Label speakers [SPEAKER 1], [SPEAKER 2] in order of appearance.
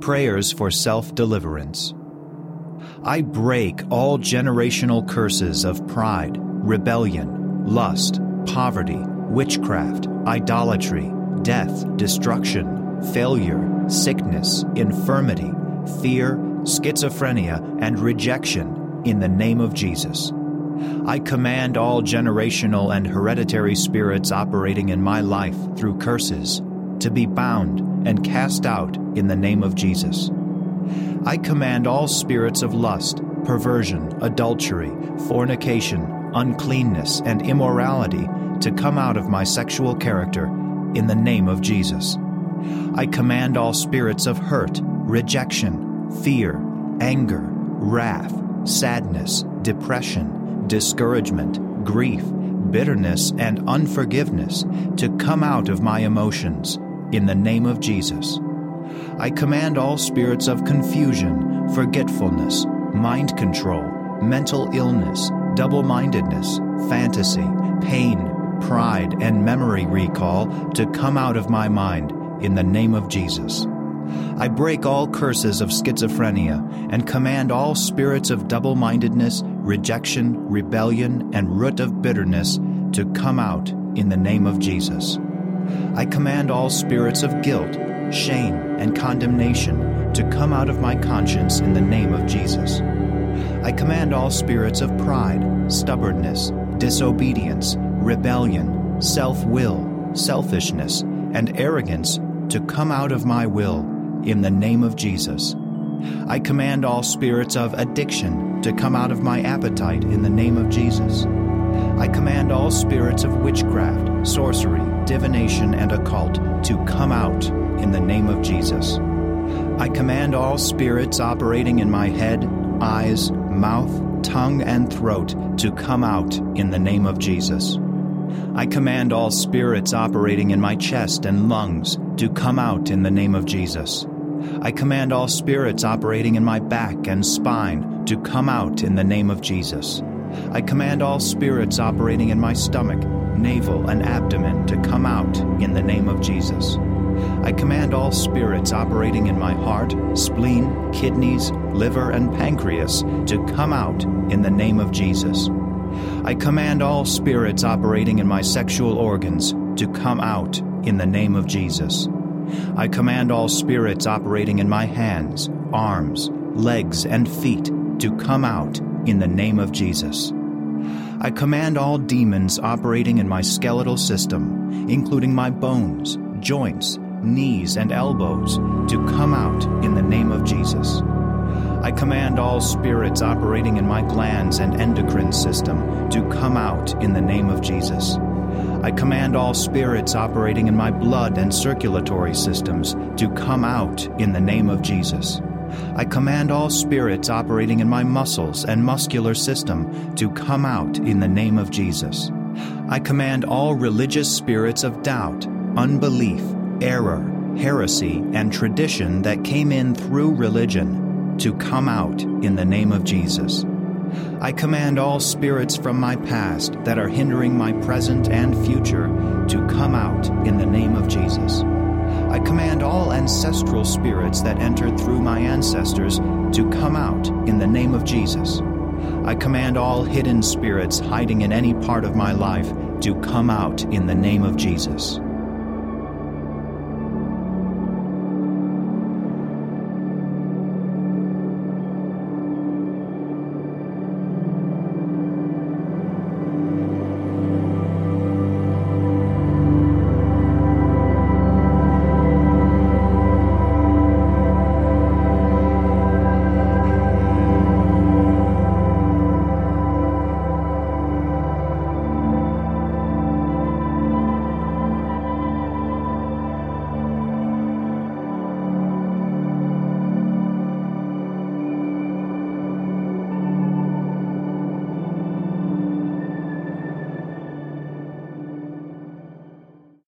[SPEAKER 1] Prayers for Self Deliverance. I break all generational curses of pride, rebellion, lust, poverty, witchcraft, idolatry, death, destruction, failure, sickness, infirmity, fear, schizophrenia, and rejection in the name of Jesus. I command all generational and hereditary spirits operating in my life through curses to be bound and cast out in the name of Jesus. I command all spirits of lust, perversion, adultery, fornication, uncleanness, and immorality to come out of my sexual character in the name of Jesus. I command all spirits of hurt, rejection, fear, anger, wrath, sadness, depression, discouragement, grief, bitterness, and unforgiveness to come out of my emotions in the name of Jesus. I command all spirits of confusion, forgetfulness, mind control, mental illness, double mindedness, fantasy, pain, pride, and memory recall to come out of my mind in the name of Jesus. I break all curses of schizophrenia and command all spirits of double mindedness, rejection, rebellion, and root of bitterness to come out in the name of Jesus. I command all spirits of guilt, shame, and condemnation to come out of my conscience in the name of Jesus. I command all spirits of pride, stubbornness, disobedience, rebellion, self will, selfishness, and arrogance to come out of my will in the name of Jesus. I command all spirits of addiction to come out of my appetite in the name of Jesus. I command all spirits of witchcraft, sorcery, divination, and occult to come out in the name of Jesus. I command all spirits operating in my head, eyes, mouth, tongue, and throat to come out in the name of Jesus. I command all spirits operating in my chest and lungs to come out in the name of Jesus. I command all spirits operating in my back and spine to come out in the name of Jesus. I command all spirits operating in my stomach, navel, and abdomen to come out in the name of Jesus. I command all spirits operating in my heart, spleen, kidneys, liver, and pancreas to come out in the name of Jesus. I command all spirits operating in my sexual organs to come out in the name of Jesus. I command all spirits operating in my hands, arms, legs, and feet to come out in the name of Jesus. I command all demons operating in my skeletal system, including my bones, joints, knees, and elbows, to come out in the name of Jesus. I command all spirits operating in my glands and endocrine system to come out in the name of Jesus. I command all spirits operating in my blood and circulatory systems to come out in the name of Jesus. I command all spirits operating in my muscles and muscular system to come out in the name of Jesus. I command all religious spirits of doubt, unbelief, error, heresy, and tradition that came in through religion to come out in the name of Jesus. I command all spirits from my past that are hindering my present and future to come out in the name of Jesus. Ancestral spirits that entered through my ancestors to come out in the name of Jesus. I command all hidden spirits hiding in any part of my life to come out in the name of Jesus.